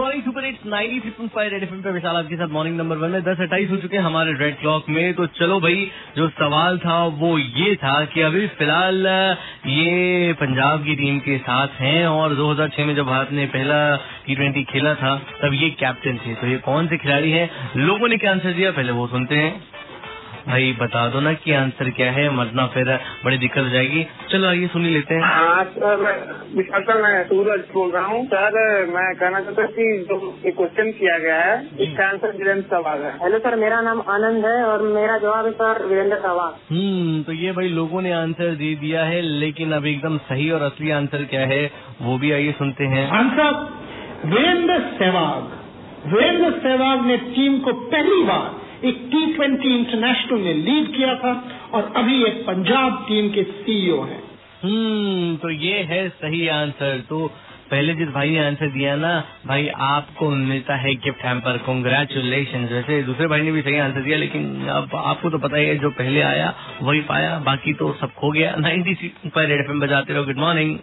Morning super eights ninety six point five red FM पे विशाल आपके साथ मॉर्निंग नंबर वन में दस अट्ठाईस हो चुके हैं हमारे रेड क्लॉक में। तो चलो भाई, जो सवाल था वो ये था कि अभी फ़िलहाल ये पंजाब की टीम के साथ हैं और 2006 में जब भारत ने पहला टी ट्वेंटी खेला था, तब ये कैप्टन थे। तो ये कौन से खिलाड़ी हैं? लोगों ने क्या आंसर दिया? पहले वो सुनते हैं। भाई बता दो ना कि आंसर क्या है वरना फिर बड़ी दिक्कत हो जाएगी। चलो आइए सुन ही लेते हैं। हाँ सर विशाल सर मैं सूरज बोल रहा हूँ। सर मैं कहना चाहता हूँ कि जो ये क्वेश्चन किया गया है इसका आंसर वीरेंद्र सहवाग है। हेलो सर मेरा नाम आनंद है और मेरा जवाब है सर वीरेंद्र सहवाग। हम्म तो ये भाई लोगों ने आंसर दे दिया है लेकिन अब एकदम सही और असली आंसर क्या है वो भी आइए सुनते हैं। आंसर वीरेंद्र सहवाग। वीरेंद्र सहवाग ने टीम को पहली बार एक टी ट्वेंटी इंटरनेशनल में लीड किया था और अभी एक पंजाब टीम के सीईओ हैं। हम्म तो ये है सही आंसर तो पहले जिस भाई ने आंसर दिया ना, भाई आपको मिलता है गिफ्ट हैम्पर कॉन्ग्रेचुलेशन वैसे दूसरे भाई ने भी सही आंसर दिया, लेकिन अब आपको तो पता ही है, जो पहले आया, वही पाया। बाकी तो सब खो गया। नाइनटी नाइन्टी पर रेड एफ़ बजाते रहो। Good morning